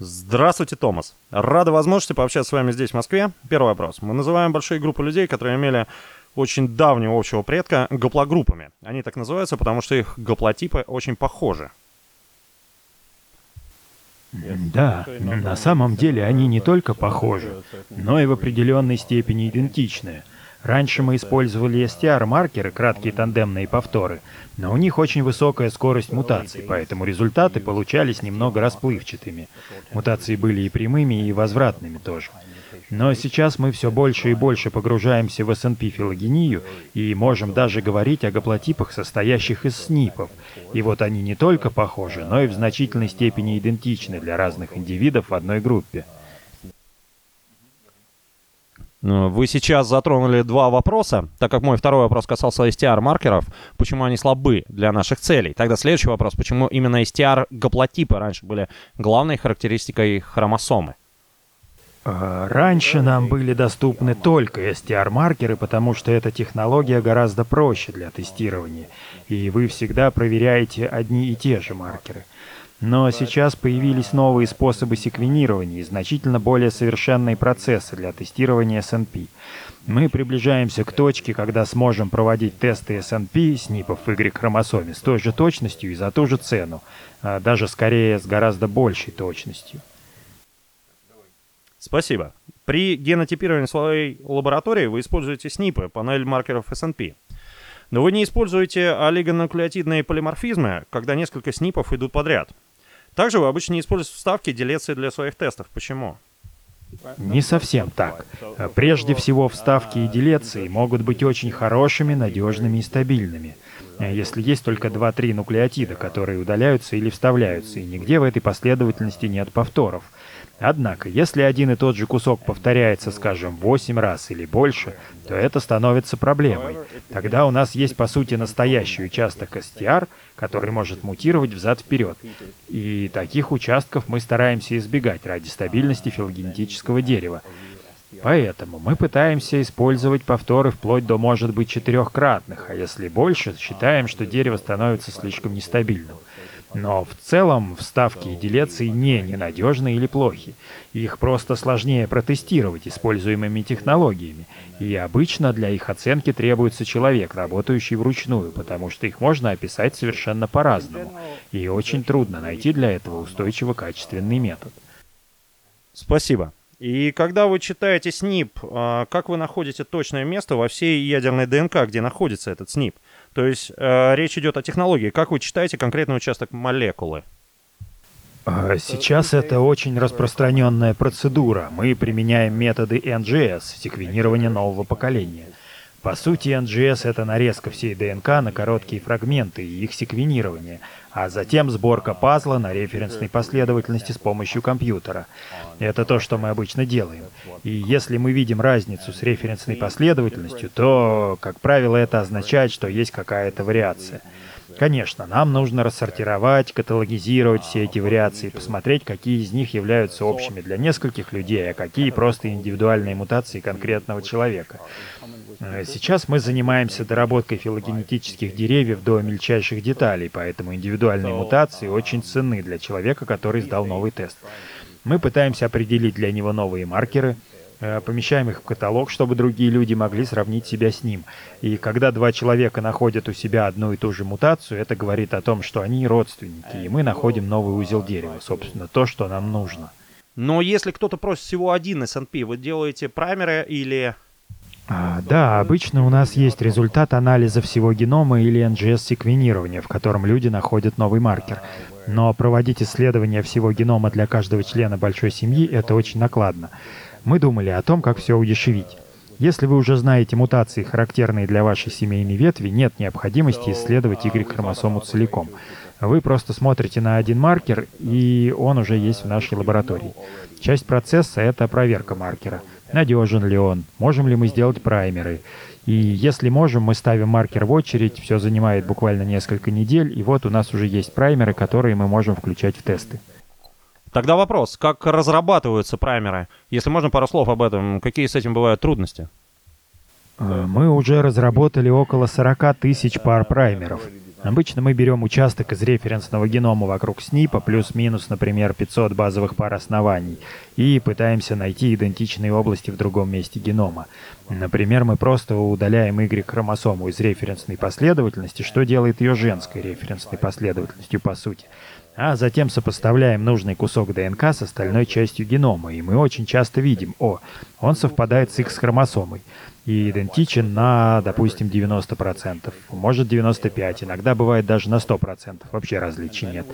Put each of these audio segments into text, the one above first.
Здравствуйте, Томас. Рада возможности пообщаться с вами здесь, в Москве. Первый вопрос. Мы называем большие группы людей, которые имели очень давнего общего предка, гаплогруппами. Они так называются, потому что их гаплотипы очень похожи. Да, на самом деле они не только похожи, но и в определенной степени идентичны. Раньше мы использовали STR-маркеры, краткие тандемные повторы, но у них очень высокая скорость мутаций, поэтому результаты получались немного расплывчатыми. Мутации были и прямыми, и возвратными тоже. Но сейчас мы все больше и больше погружаемся в СНП-филогению и можем даже говорить о гаплотипах, состоящих из СНИПов. И вот они не только похожи, но и в значительной степени идентичны для разных индивидов в одной группе. Вы сейчас затронули два вопроса, так как мой второй вопрос касался STR-маркеров, почему они слабы для наших целей. Тогда следующий вопрос, почему именно STR-гаплотипы раньше были главной характеристикой хромосомы? А, раньше нам были доступны только STR-маркеры, потому что эта технология гораздо проще для тестирования, и вы всегда проверяете одни и те же маркеры. Но сейчас появились новые способы секвенирования и значительно более совершенные процессы для тестирования SNP. Мы приближаемся к точке, когда сможем проводить тесты SNP СНИПов в Y-хромосоме с той же точностью и за ту же цену, а даже скорее с гораздо большей точностью. Спасибо. При генотипировании своей лаборатории вы используете СНИПы, панель маркеров SNP. Но вы не используете олигонуклеотидные полиморфизмы, когда несколько СНИПов идут подряд. Также вы обычно не используете вставки делеции для своих тестов. Почему? Не совсем так. Прежде всего, вставки и делеции могут быть очень хорошими, надежными и стабильными. Если есть только 2-3 нуклеотида, которые удаляются или вставляются, и нигде в этой последовательности нет повторов – Однако, если один и тот же кусок повторяется, скажем, 8 раз или больше, то это становится проблемой. Тогда у нас есть, по сути, настоящий участок STR, который может мутировать взад-вперед. И таких участков мы стараемся избегать ради стабильности филогенетического дерева. Поэтому мы пытаемся использовать повторы вплоть до, может быть, четырехкратных, а если больше, считаем, что дерево становится слишком нестабильным. Но в целом вставки и делеции не ненадежны или плохи. Их просто сложнее протестировать используемыми технологиями. И обычно для их оценки требуется человек, работающий вручную, потому что их можно описать совершенно по-разному. И очень трудно найти для этого устойчиво качественный метод. Спасибо. И когда вы читаете СНИП, а, как вы находите точное место во всей ядерной ДНК, где находится этот СНИП? То есть э, речь идет о технологии. Как вы читаете конкретный участок молекулы? А, сейчас это очень распространенная процедура. Мы применяем методы NGS, секвенирования нового поколения. По сути, NGS — это нарезка всей ДНК на короткие фрагменты и их секвенирование, а затем сборка пазла на референсной последовательности с помощью компьютера. Это то, что мы обычно делаем. И если мы видим разницу с референсной последовательностью, то, как правило, это означает, что есть какая-то вариация. Конечно, нам нужно рассортировать, каталогизировать все эти вариации, посмотреть, какие из них являются общими для нескольких людей, а какие просто индивидуальные мутации конкретного человека. Э, сейчас мы занимаемся доработкой филогенетических деревьев до мельчайших деталей, поэтому индивидуальные мутации очень ценны для человека, который сдал новый тест. Мы пытаемся определить для него новые маркеры, э, помещаем их в каталог, чтобы другие люди могли сравнить себя с ним. И когда два человека находят у себя одну и ту же мутацию, это говорит о том, что они родственники, и мы находим новый узел дерева, собственно, то, что нам нужно. Но если кто-то просит всего один SNP, вы делаете праймеры или а, да, обычно у нас есть результат анализа всего генома или NGS-секвенирования, в котором люди находят новый маркер. Но проводить исследования всего генома для каждого члена большой семьи — это очень накладно. Мы думали о том, как все удешевить. Если вы уже знаете мутации, характерные для вашей семейной ветви, нет необходимости исследовать Y-хромосому целиком. Вы просто смотрите на один маркер, и он уже есть в нашей лаборатории. Часть процесса — это проверка маркера — надежен ли он, можем ли мы сделать праймеры. И если можем, мы ставим маркер в очередь, все занимает буквально несколько недель, и вот у нас уже есть праймеры, которые мы можем включать в тесты. Тогда вопрос, как разрабатываются праймеры? Если можно пару слов об этом, какие с этим бывают трудности? Э, мы уже разработали около 40 тысяч пар праймеров. Обычно мы берем участок из референсного генома вокруг СНИПа, плюс-минус, например, 500 базовых пар оснований, и пытаемся найти идентичные области в другом месте генома. Например, мы просто удаляем Y-хромосому из референсной последовательности, что делает ее женской референсной последовательностью по сути. А затем сопоставляем нужный кусок ДНК с остальной частью генома, и мы очень часто видим, о, он совпадает с X-хромосомой и идентичен на, допустим, 90%, может 95%, иногда бывает даже на 100%, вообще различий нет.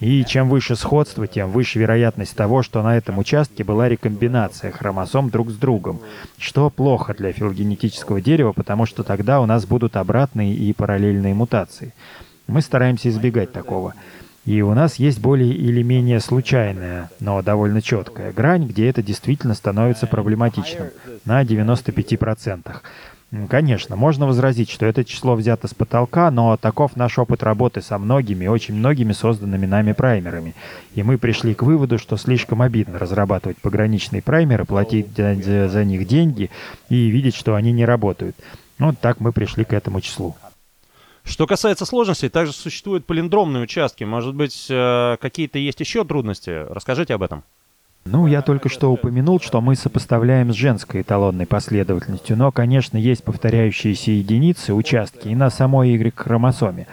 И чем выше сходство, тем выше вероятность того, что на этом участке была рекомбинация хромосом друг с другом, что плохо для филогенетического дерева, потому что тогда у нас будут обратные и параллельные мутации. Мы стараемся избегать такого. И у нас есть более или менее случайная, но довольно четкая грань, где это действительно становится проблематичным, на 95%. Конечно, можно возразить, что это число взято с потолка, но таков наш опыт работы со многими, очень многими созданными нами праймерами. И мы пришли к выводу, что слишком обидно разрабатывать пограничные праймеры, платить за, за них деньги и видеть, что они не работают. Ну, так мы пришли к этому числу. Что касается сложностей, также существуют палиндромные участки. Может быть, э, какие-то есть еще трудности? Расскажите об этом. Ну, я только что упомянул, что мы сопоставляем с женской эталонной последовательностью, но, конечно, есть повторяющиеся единицы, участки и на самой Y-хромосоме.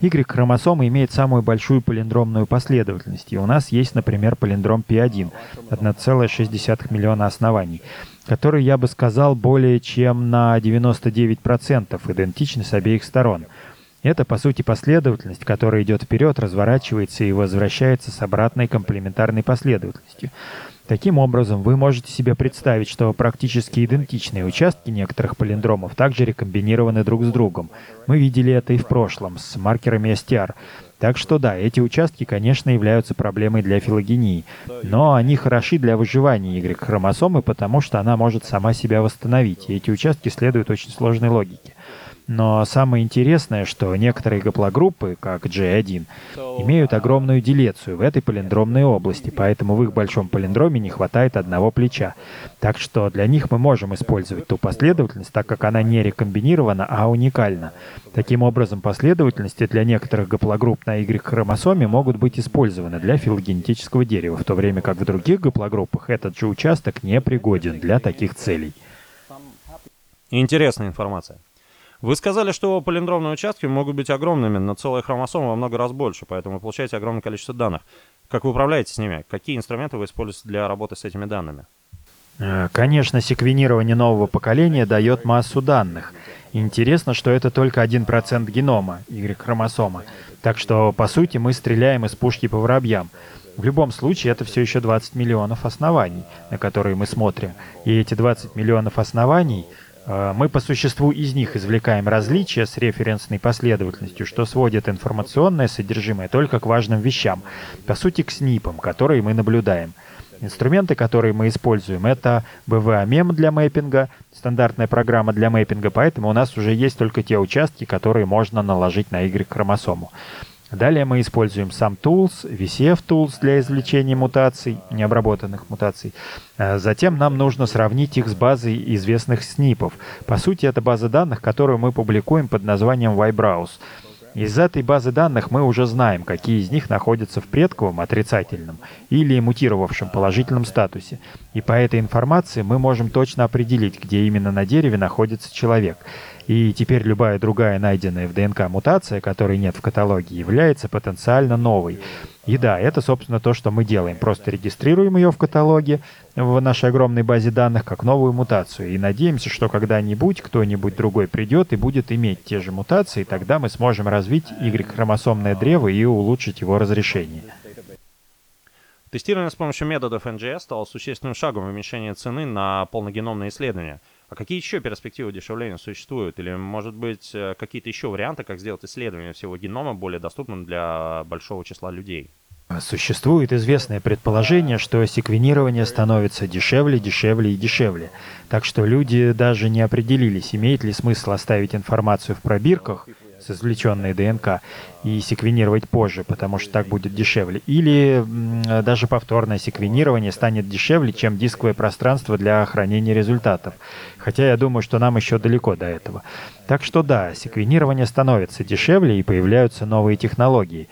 Y-хромосома имеет самую большую палиндромную последовательность, и у нас есть, например, палиндром P1, 1,6 миллиона оснований, который, я бы сказал, более чем на 99% идентичны с обеих сторон – это, по сути, последовательность, которая идет вперед, разворачивается и возвращается с обратной комплементарной последовательностью. Таким образом, вы можете себе представить, что практически идентичные участки некоторых палиндромов также рекомбинированы друг с другом. Мы видели это и в прошлом, с маркерами STR. Так что да, эти участки, конечно, являются проблемой для филогении, но они хороши для выживания Y-хромосомы, потому что она может сама себя восстановить, и эти участки следуют очень сложной логике. Но самое интересное, что некоторые гаплогруппы, как G1, имеют огромную делецию в этой палиндромной области, поэтому в их большом палиндроме не хватает одного плеча. Так что для них мы можем использовать ту последовательность, так как она не рекомбинирована, а уникальна. Таким образом, последовательности для некоторых гаплогрупп на Y-хромосоме могут быть использованы для филогенетического дерева, в то время как в других гаплогруппах этот же участок не пригоден для таких целей. Интересная информация. Вы сказали, что палиндромные участки могут быть огромными, но целая хромосома во много раз больше, поэтому вы получаете огромное количество данных. Как вы управляете с ними? Какие инструменты вы используете для работы с этими данными? Э, конечно, секвенирование нового поколения дает массу данных. Интересно, что это только 1% генома, Y-хромосома. Так что, по сути, мы стреляем из пушки по воробьям. В любом случае, это все еще 20 миллионов оснований, на которые мы смотрим. И эти 20 миллионов оснований мы по существу из них извлекаем различия с референсной последовательностью, что сводит информационное содержимое только к важным вещам, по сути к СНИПам, которые мы наблюдаем. Инструменты, которые мы используем, это BVA-мем для мэппинга, стандартная программа для мэппинга, поэтому у нас уже есть только те участки, которые можно наложить на Y-хромосому. Далее мы используем сам Tools, VCF Tools для извлечения мутаций, необработанных мутаций. А затем нам нужно сравнить их с базой известных СНИПов. По сути, это база данных, которую мы публикуем под названием YBrowse. Из этой базы данных мы уже знаем, какие из них находятся в предковом отрицательном или мутировавшем положительном статусе. И по этой информации мы можем точно определить, где именно на дереве находится человек. И теперь любая другая найденная в ДНК мутация, которой нет в каталоге, является потенциально новой. И да, это, собственно, то, что мы делаем. Просто регистрируем ее в каталоге, в нашей огромной базе данных, как новую мутацию. И надеемся, что когда-нибудь кто-нибудь другой придет и будет иметь те же мутации, тогда мы сможем развить Y-хромосомное древо и улучшить его разрешение. Тестирование с помощью методов NGS стало существенным шагом в уменьшении цены на полногеномные исследования – а какие еще перспективы дешевления существуют? Или, может быть, э, какие-то еще варианты, как сделать исследование всего генома более доступным для большого числа людей? Существует известное предположение, что секвенирование становится дешевле, дешевле и дешевле. Так что люди даже не определились, имеет ли смысл оставить информацию в пробирках с извлеченной ДНК и секвенировать позже, потому что так будет дешевле. Или даже повторное секвенирование станет дешевле, чем дисковое пространство для хранения результатов. Хотя я думаю, что нам еще далеко до этого. Так что да, секвенирование становится дешевле и появляются новые технологии.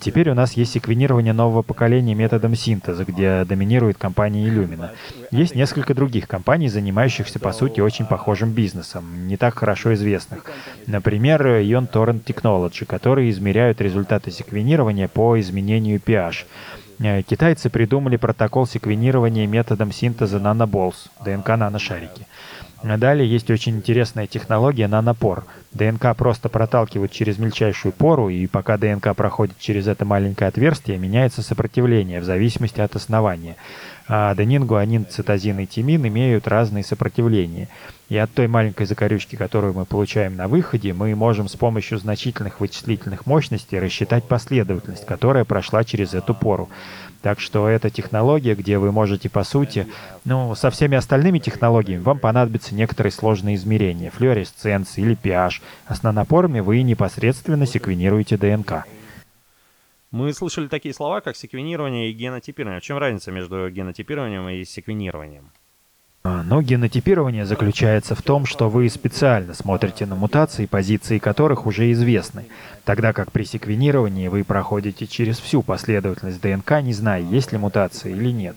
Теперь у нас есть секвенирование нового поколения методом синтеза, где доминирует компания Illumina. Есть несколько других компаний, занимающихся по сути очень похожим бизнесом, не так хорошо известных. Например, Ion Torrent Technology, которые измеряют результаты секвенирования по изменению pH. Э, китайцы придумали протокол секвенирования методом синтеза наноbolс, ДНК-наношарики. Далее есть очень интересная технология нанопор. ДНК просто проталкивают через мельчайшую пору, и пока ДНК проходит через это маленькое отверстие, меняется сопротивление в зависимости от основания. А аденин, гуанин, цитозин и тимин имеют разные сопротивления. И от той маленькой закорючки, которую мы получаем на выходе, мы можем с помощью значительных вычислительных мощностей рассчитать последовательность, которая прошла через эту пору. Так что это технология, где вы можете, по сути, ну, со всеми остальными технологиями вам понадобятся некоторые сложные измерения, флюоресценции или pH, а с нанопорами вы непосредственно секвенируете ДНК. Мы слышали такие слова, как секвенирование и генотипирование. В чем разница между генотипированием и секвенированием? А, но генотипирование заключается в том, что вы специально смотрите на мутации, позиции которых уже известны, тогда как при секвенировании вы проходите через всю последовательность ДНК, не зная, есть ли мутации или нет.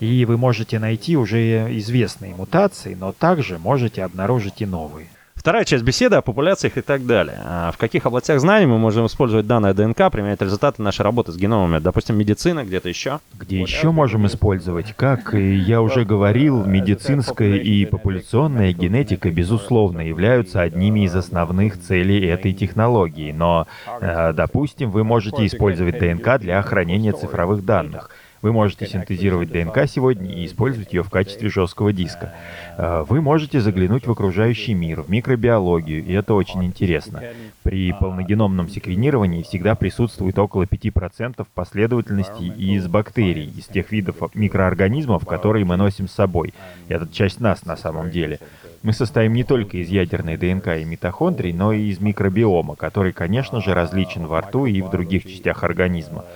И вы можете найти уже известные мутации, но также можете обнаружить и новые. Вторая часть беседы о популяциях и так далее. А в каких областях знаний мы можем использовать данные ДНК, применять результаты нашей работы с геномами? Допустим, медицина, где-то еще? Где еще можем использовать? Как я уже говорил, медицинская и популяционная генетика, безусловно, являются одними из основных целей этой технологии. Но, э, допустим, вы можете использовать ДНК для хранения цифровых данных – вы можете синтезировать ДНК сегодня и использовать ее в качестве жесткого диска. А, вы можете заглянуть в окружающий мир, в микробиологию, и это очень интересно. При полногеномном секвенировании всегда присутствует около 5% последовательностей из бактерий, из тех видов микроорганизмов, которые мы носим с собой. Это часть нас на самом деле. Мы состоим не только из ядерной ДНК и митохондрий, но и из микробиома, который, конечно же, различен во рту и в других частях организма.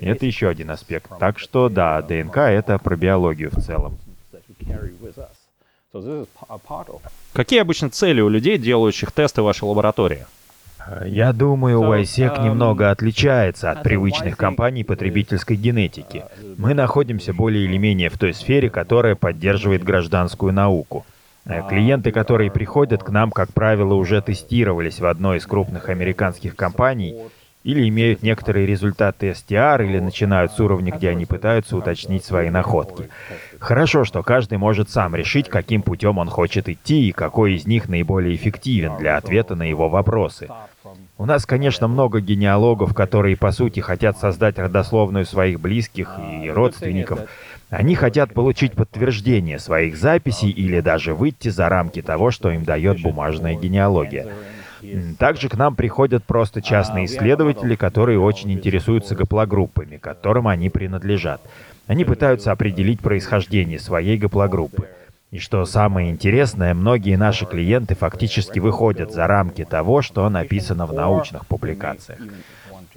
Это еще один аспект. Так что да, ДНК — это про биологию в целом. Какие обычно цели у людей, делающих тесты в вашей лаборатории? Я думаю, YSEC немного отличается от привычных компаний потребительской генетики. Мы находимся более или менее в той сфере, которая поддерживает гражданскую науку. Э, клиенты, которые приходят к нам, как правило, уже тестировались в одной из крупных американских компаний или имеют некоторые результаты STR, или начинают с уровня, где они пытаются уточнить свои находки. Хорошо, что каждый может сам решить, каким путем он хочет идти и какой из них наиболее эффективен для ответа на его вопросы. У нас, конечно, много генеалогов, которые, по сути, хотят создать родословную своих близких и родственников. Они хотят получить подтверждение своих записей или даже выйти за рамки того, что им дает бумажная генеалогия. Также к нам приходят просто частные исследователи, которые очень интересуются гаплогруппами, которым они принадлежат. Они пытаются определить происхождение своей гаплогруппы. И что самое интересное, многие наши клиенты фактически выходят за рамки того, что написано в научных публикациях.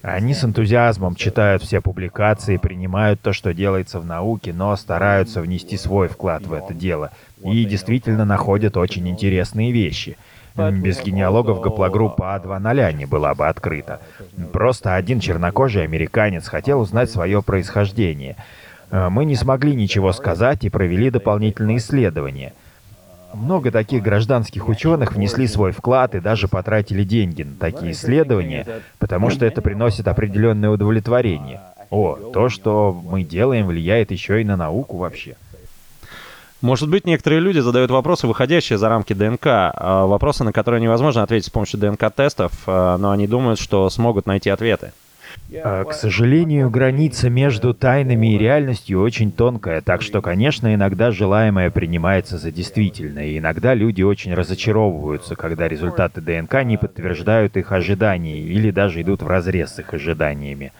Они с энтузиазмом читают все публикации, принимают то, что делается в науке, но стараются внести свой вклад в это дело. И действительно находят очень интересные вещи — без генеалогов гаплогруппа А2.0 не была бы открыта. Просто один чернокожий американец хотел узнать свое происхождение. Э, мы не смогли ничего сказать и провели дополнительные исследования. Много таких гражданских ученых внесли свой вклад и даже потратили деньги на такие исследования, потому что это приносит определенное удовлетворение. О, то, что мы делаем, влияет еще и на науку вообще. Может быть, некоторые люди задают вопросы, выходящие за рамки ДНК, а, вопросы, на которые невозможно ответить с помощью ДНК-тестов, а, но они думают, что смогут найти ответы. А, к сожалению, граница между тайнами и реальностью очень тонкая, так что, конечно, иногда желаемое принимается за действительное, и иногда люди очень разочаровываются, когда результаты ДНК не подтверждают их ожидания или даже идут вразрез с их ожиданиями.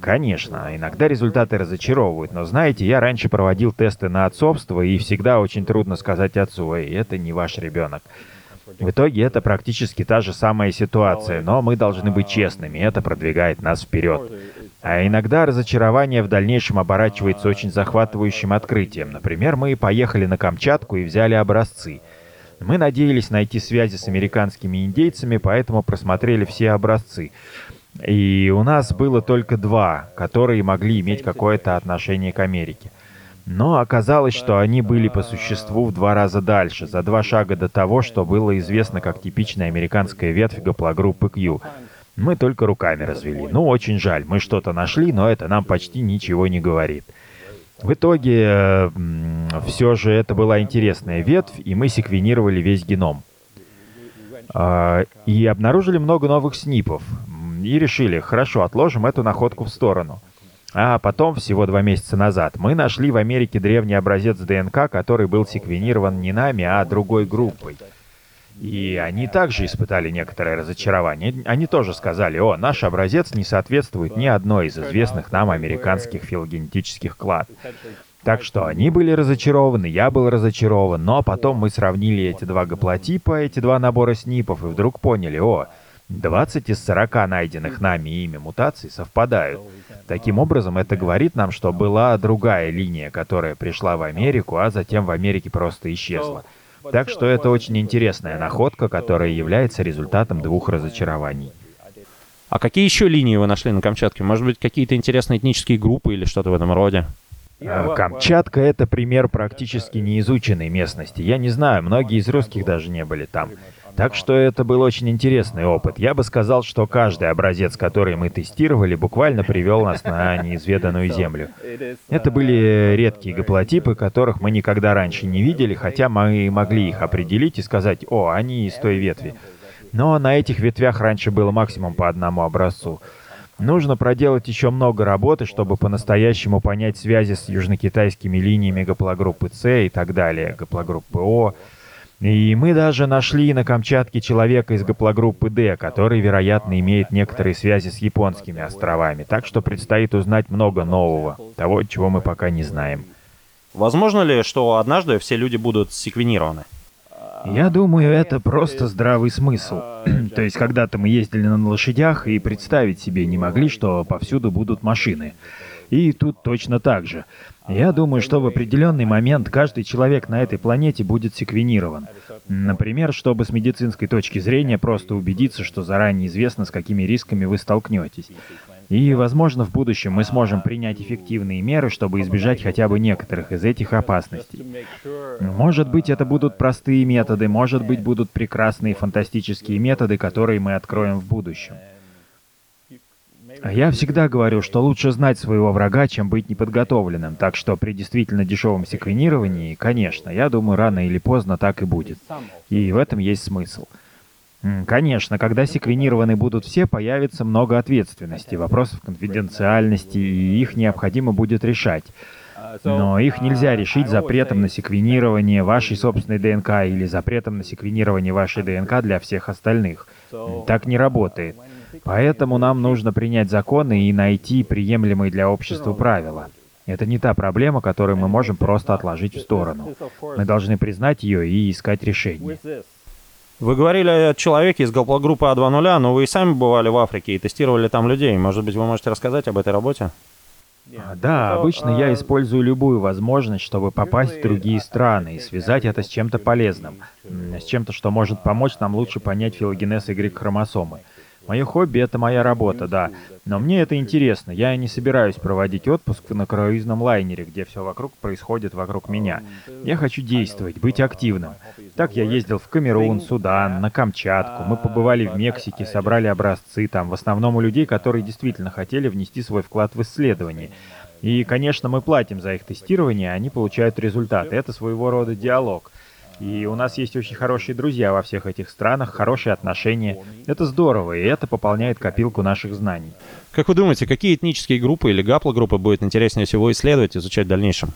Конечно, иногда результаты разочаровывают, но знаете, я раньше проводил тесты на отцовство, и всегда очень трудно сказать отцу, эй, это не ваш ребенок. В итоге это практически та же самая ситуация, но мы должны быть честными, это продвигает нас вперед. А иногда разочарование в дальнейшем оборачивается очень захватывающим открытием. Например, мы поехали на Камчатку и взяли образцы. Мы надеялись найти связи с американскими индейцами, поэтому просмотрели все образцы. И у нас было только два, которые могли иметь какое-то отношение к Америке. Но оказалось, что они были по существу в два раза дальше, за два шага до того, что было известно как типичная американская ветвь гаплогруппы Q. Мы только руками развели. Ну, очень жаль, мы что-то нашли, но это нам почти ничего не говорит. В итоге, э, все же это была интересная ветвь, и мы секвенировали весь геном. Э, и обнаружили много новых снипов. И решили, хорошо, отложим эту находку в сторону. А потом, всего два месяца назад, мы нашли в Америке древний образец ДНК, который был секвенирован не нами, а другой группой. И они также испытали некоторое разочарование. Они тоже сказали, о, наш образец не соответствует ни одной из известных нам американских филогенетических клад. Так что они были разочарованы, я был разочарован, но потом мы сравнили эти два гаплотипа, эти два набора снипов, и вдруг поняли, о, 20 из 40 найденных нами ими мутаций совпадают. Таким образом, это говорит нам, что была другая линия, которая пришла в Америку, а затем в Америке просто исчезла. Так что это очень интересная находка, которая является результатом двух разочарований. А какие еще линии вы нашли на Камчатке? Может быть, какие-то интересные этнические группы или что-то в этом роде? А, Камчатка — это пример практически неизученной местности. Я не знаю, многие из русских даже не были там. Так что это был очень интересный опыт. Я бы сказал, что каждый образец, который мы тестировали, буквально привел нас на неизведанную землю. Это были редкие гаплотипы, которых мы никогда раньше не видели, хотя мы могли их определить и сказать, о, они из той ветви. Но на этих ветвях раньше было максимум по одному образцу. Нужно проделать еще много работы, чтобы по-настоящему понять связи с южнокитайскими линиями гаплогруппы С и так далее, гаплогруппы О, и мы даже нашли на Камчатке человека из гаплогруппы D, который, вероятно, имеет некоторые связи с японскими островами. Так что предстоит узнать много нового, того, чего мы пока не знаем. Возможно ли, что однажды все люди будут секвенированы? Я думаю, это просто здравый смысл. То есть, когда-то мы ездили на лошадях и представить себе не могли, что повсюду будут машины. И тут точно так же. Я думаю, что в определенный момент каждый человек на этой планете будет секвенирован. Например, чтобы с медицинской точки зрения просто убедиться, что заранее известно, с какими рисками вы столкнетесь. И, возможно, в будущем мы сможем принять эффективные меры, чтобы избежать хотя бы некоторых из этих опасностей. Может быть, это будут простые методы, может быть, будут прекрасные фантастические методы, которые мы откроем в будущем. Я всегда говорю, что лучше знать своего врага, чем быть неподготовленным, так что при действительно дешевом секвенировании, конечно, я думаю, рано или поздно так и будет. И в этом есть смысл. Конечно, когда секвенированы будут все, появится много ответственности, вопросов конфиденциальности, и их необходимо будет решать. Но их нельзя решить запретом на секвенирование вашей собственной ДНК или запретом на секвенирование вашей ДНК для всех остальных. Так не работает. Поэтому нам нужно принять законы и найти приемлемые для общества правила. Это не та проблема, которую мы можем просто отложить в сторону. Мы должны признать ее и искать решение. Вы говорили о человеке из гаплогруппы А2.0, но вы и сами бывали в Африке и тестировали там людей. Может быть, вы можете рассказать об этой работе? А, да, обычно я использую любую возможность, чтобы попасть в другие страны и связать это с чем-то полезным, с чем-то, что может помочь нам лучше понять филогенез Y-хромосомы. Мое хобби — это моя работа, да. Но мне это интересно. Я не собираюсь проводить отпуск на круизном лайнере, где все вокруг происходит вокруг меня. Я хочу действовать, быть активным. Так я ездил в Камерун, Судан, на Камчатку. Мы побывали в Мексике, собрали образцы там, в основном у людей, которые действительно хотели внести свой вклад в исследование. И, конечно, мы платим за их тестирование, они получают результаты. Это своего рода диалог. И у нас есть очень хорошие друзья во всех этих странах, хорошие отношения. Это здорово, и это пополняет копилку наших знаний. Как вы думаете, какие этнические группы или гаплогруппы будет интереснее всего исследовать, изучать в дальнейшем?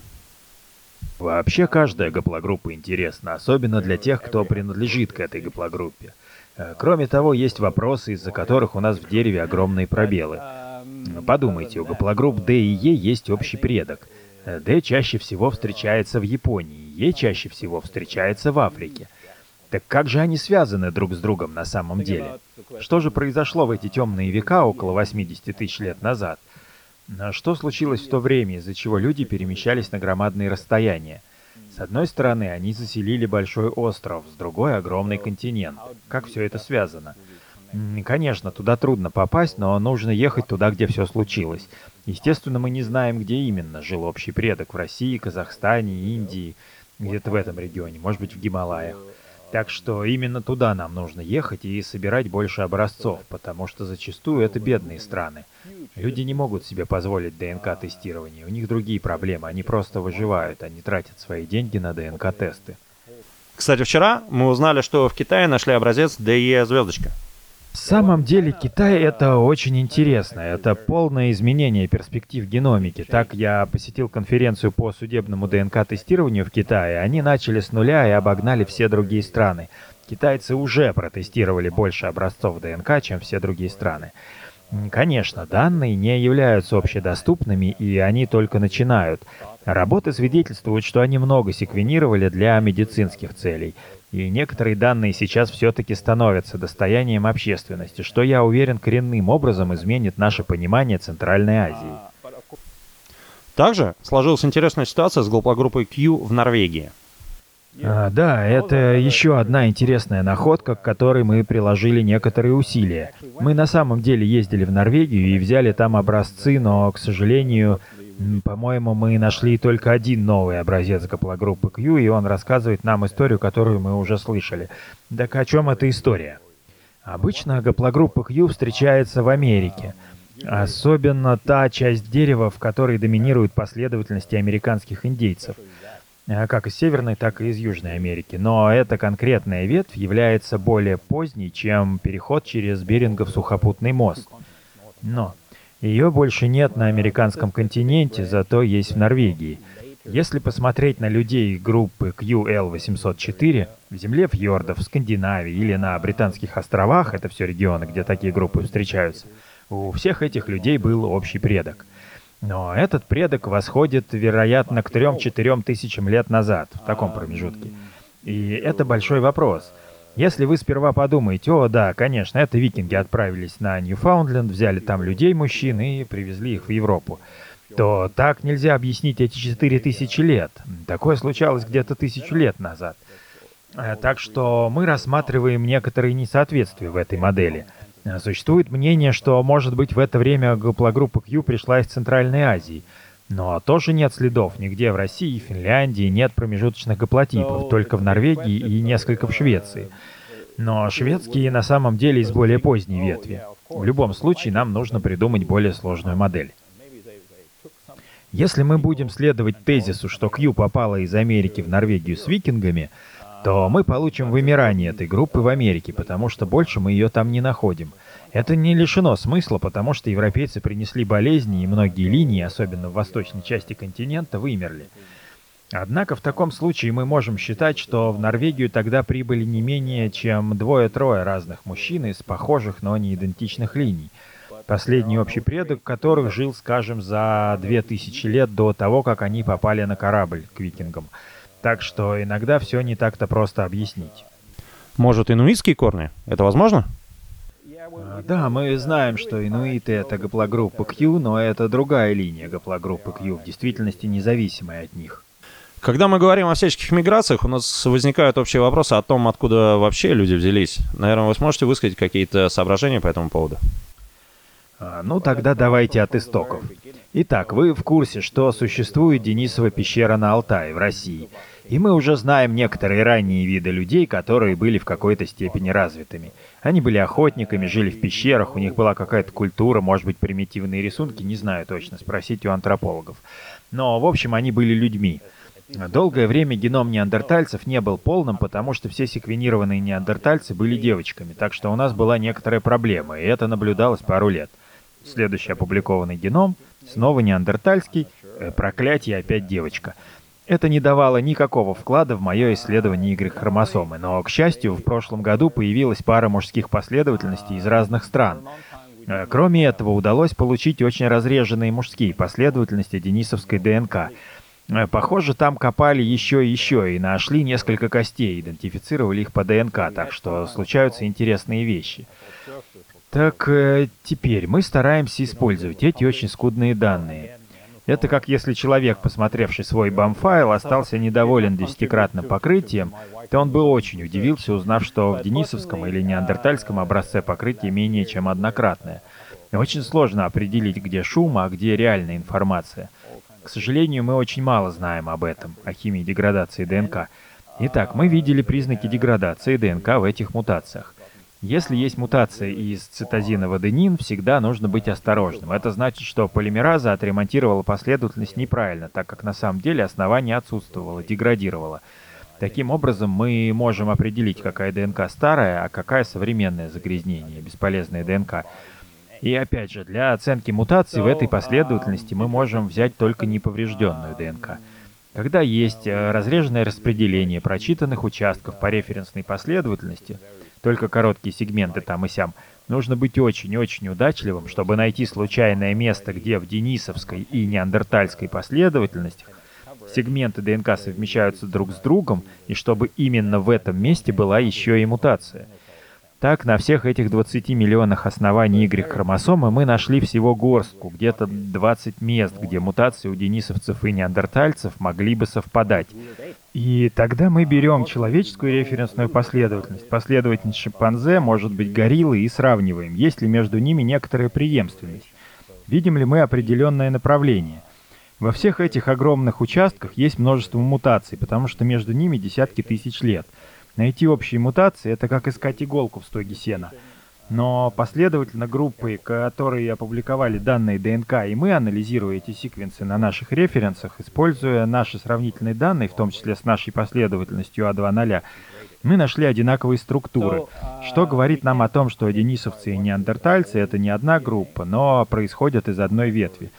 Вообще каждая гаплогруппа интересна, особенно для тех, кто принадлежит к этой гаплогруппе. Э, кроме того, есть вопросы, из-за которых у нас в дереве огромные пробелы. Подумайте, у гаплогрупп D и E есть общий предок — Д чаще всего встречается в Японии, Е чаще всего встречается в Африке. Так как же они связаны друг с другом на самом деле? Что же произошло в эти темные века около 80 тысяч лет назад? А что случилось в то время, из-за чего люди перемещались на громадные расстояния? С одной стороны, они заселили большой остров, с другой — огромный континент. Как все это связано? Конечно, туда трудно попасть, но нужно ехать туда, где все случилось. Естественно, мы не знаем, где именно жил общий предок в России, Казахстане, Индии, где-то в этом регионе, может быть, в Гималаях. Так что именно туда нам нужно ехать и собирать больше образцов, потому что зачастую это бедные страны. Люди не могут себе позволить ДНК-тестирование, у них другие проблемы, они просто выживают, они тратят свои деньги на ДНК-тесты. Кстати, вчера мы узнали, что в Китае нашли образец ДЕ звездочка. В самом деле Китай это очень интересно. Это полное изменение перспектив геномики. Так я посетил конференцию по судебному ДНК-тестированию в Китае. Они начали с нуля и обогнали все другие страны. Китайцы уже протестировали больше образцов ДНК, чем все другие страны. Конечно, данные не являются общедоступными, и они только начинают. Работы свидетельствуют, что они много секвенировали для медицинских целей. И некоторые данные сейчас все-таки становятся достоянием общественности, что, я уверен, коренным образом изменит наше понимание Центральной Азии. Также сложилась интересная ситуация с гаплогруппой Q в Норвегии. А, да, это еще одна интересная находка, к которой мы приложили некоторые усилия. Мы на самом деле ездили в Норвегию и взяли там образцы, но, к сожалению, по-моему, мы нашли только один новый образец гаплогруппы Q, и он рассказывает нам историю, которую мы уже слышали. Так о чем эта история? Обычно гаплогруппа Q встречается в Америке. Особенно та часть дерева, в которой доминируют последовательности американских индейцев. А как из Северной, так и из Южной Америки. Но эта конкретная ветвь является более поздней, чем переход через Берингов сухопутный мост. Но ее больше нет на американском континенте, зато есть в Норвегии. Если посмотреть на людей группы QL-804 в земле фьордов, в Скандинавии или на Британских островах, это все регионы, где такие группы встречаются, у всех этих людей был общий предок. Но этот предок восходит, вероятно, к 3-4 тысячам лет назад, в таком промежутке. И это большой вопрос — если вы сперва подумаете, о да, конечно, это викинги отправились на Ньюфаундленд, взяли там людей, мужчин и привезли их в Европу, то так нельзя объяснить эти четыре тысячи лет. Такое случалось где-то тысячу лет назад. Э, так что мы рассматриваем некоторые несоответствия в этой модели. Существует мнение, что, может быть, в это время гаплогруппа Q пришла из Центральной Азии – но тоже нет следов. Нигде в России и Финляндии нет промежуточных гаплотипов, только в Норвегии и несколько в Швеции. Но шведские на самом деле из более поздней ветви. В любом случае нам нужно придумать более сложную модель. Если мы будем следовать тезису, что Кью попала из Америки в Норвегию с викингами, то мы получим вымирание этой группы в Америке, потому что больше мы ее там не находим. Это не лишено смысла, потому что европейцы принесли болезни, и многие линии, особенно в восточной части континента, вымерли. Однако в таком случае мы можем считать, что в Норвегию тогда прибыли не менее чем двое-трое разных мужчин из похожих, но не идентичных линий. Последний общий предок которых жил, скажем, за две тысячи лет до того, как они попали на корабль к викингам. Так что иногда все не так-то просто объяснить. Может, инуитские корни? Это возможно? Да, мы знаем, что инуиты — это гаплогруппа Q, но это другая линия гаплогруппы Q, в действительности независимая от них. Когда мы говорим о всяческих миграциях, у нас возникают общие вопросы о том, откуда вообще люди взялись. Наверное, вы сможете высказать какие-то соображения по этому поводу? А, ну, тогда давайте от истоков. Итак, вы в курсе, что существует Денисова пещера на Алтае в России. И мы уже знаем некоторые ранние виды людей, которые были в какой-то степени развитыми. Они были охотниками, жили в пещерах, у них была какая-то культура, может быть, примитивные рисунки, не знаю точно, спросите у антропологов. Но, в общем, они были людьми. Долгое время геном неандертальцев не был полным, потому что все секвенированные неандертальцы были девочками, так что у нас была некоторая проблема, и это наблюдалось пару лет. Следующий опубликованный геном, снова неандертальский, э, проклятие опять девочка. Это не давало никакого вклада в мое исследование Y-хромосомы, но, к счастью, в прошлом году появилась пара мужских последовательностей из разных стран. Э, кроме этого, удалось получить очень разреженные мужские последовательности денисовской ДНК. Э, Похоже, там копали еще и еще и нашли несколько костей, идентифицировали их по ДНК, так что случаются интересные вещи. Так э, теперь мы стараемся использовать эти очень скудные данные. Это как если человек, посмотревший свой бам-файл, остался недоволен десятикратным покрытием, то он бы очень удивился, узнав, что в денисовском или неандертальском образце покрытие менее чем однократное. Очень сложно определить, где шум, а где реальная информация. К сожалению, мы очень мало знаем об этом, о химии деградации ДНК. Итак, мы видели признаки деградации ДНК в этих мутациях. Если есть мутация из цитозина в аденин, всегда нужно быть осторожным. Это значит, что полимераза отремонтировала последовательность неправильно, так как на самом деле основание отсутствовало, деградировало. Таким образом, мы можем определить, какая ДНК старая, а какая современное загрязнение, бесполезная ДНК. И опять же, для оценки мутаций в этой последовательности мы можем взять только неповрежденную ДНК. Когда есть э, разреженное распределение прочитанных участков по референсной последовательности, только короткие сегменты там и сям, нужно быть очень-очень удачливым, чтобы найти случайное место, где в денисовской и неандертальской последовательностях сегменты ДНК совмещаются друг с другом, и чтобы именно в этом месте была еще и мутация – так, на всех этих 20 миллионах оснований Y-хромосомы мы нашли всего горстку, где-то 20 мест, где мутации у денисовцев и неандертальцев могли бы совпадать. И тогда мы берем человеческую референсную последовательность, последовательность шимпанзе, может быть, гориллы, и сравниваем, есть ли между ними некоторая преемственность. Видим ли мы определенное направление. Во всех этих огромных участках есть множество мутаций, потому что между ними десятки тысяч лет – Найти общие мутации — это как искать иголку в стоге сена. Но последовательно группы, которые опубликовали данные ДНК, и мы, анализируя эти секвенсы на наших референсах, используя наши сравнительные данные, в том числе с нашей последовательностью А2.0, мы нашли одинаковые структуры, что говорит нам о том, что денисовцы и неандертальцы — это не одна группа, но происходят из одной ветви.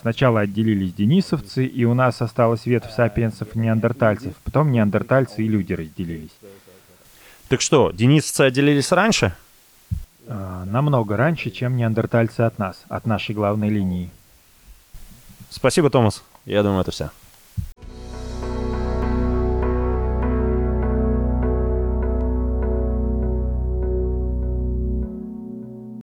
Сначала отделились денисовцы, и у нас осталась ветвь сапиенсов и неандертальцев, потом неандертальцы и люди разделились. Так что, денисовцы отделились раньше? А, намного раньше, чем неандертальцы от нас, от нашей главной линии. Спасибо, Томас. Я думаю, это все.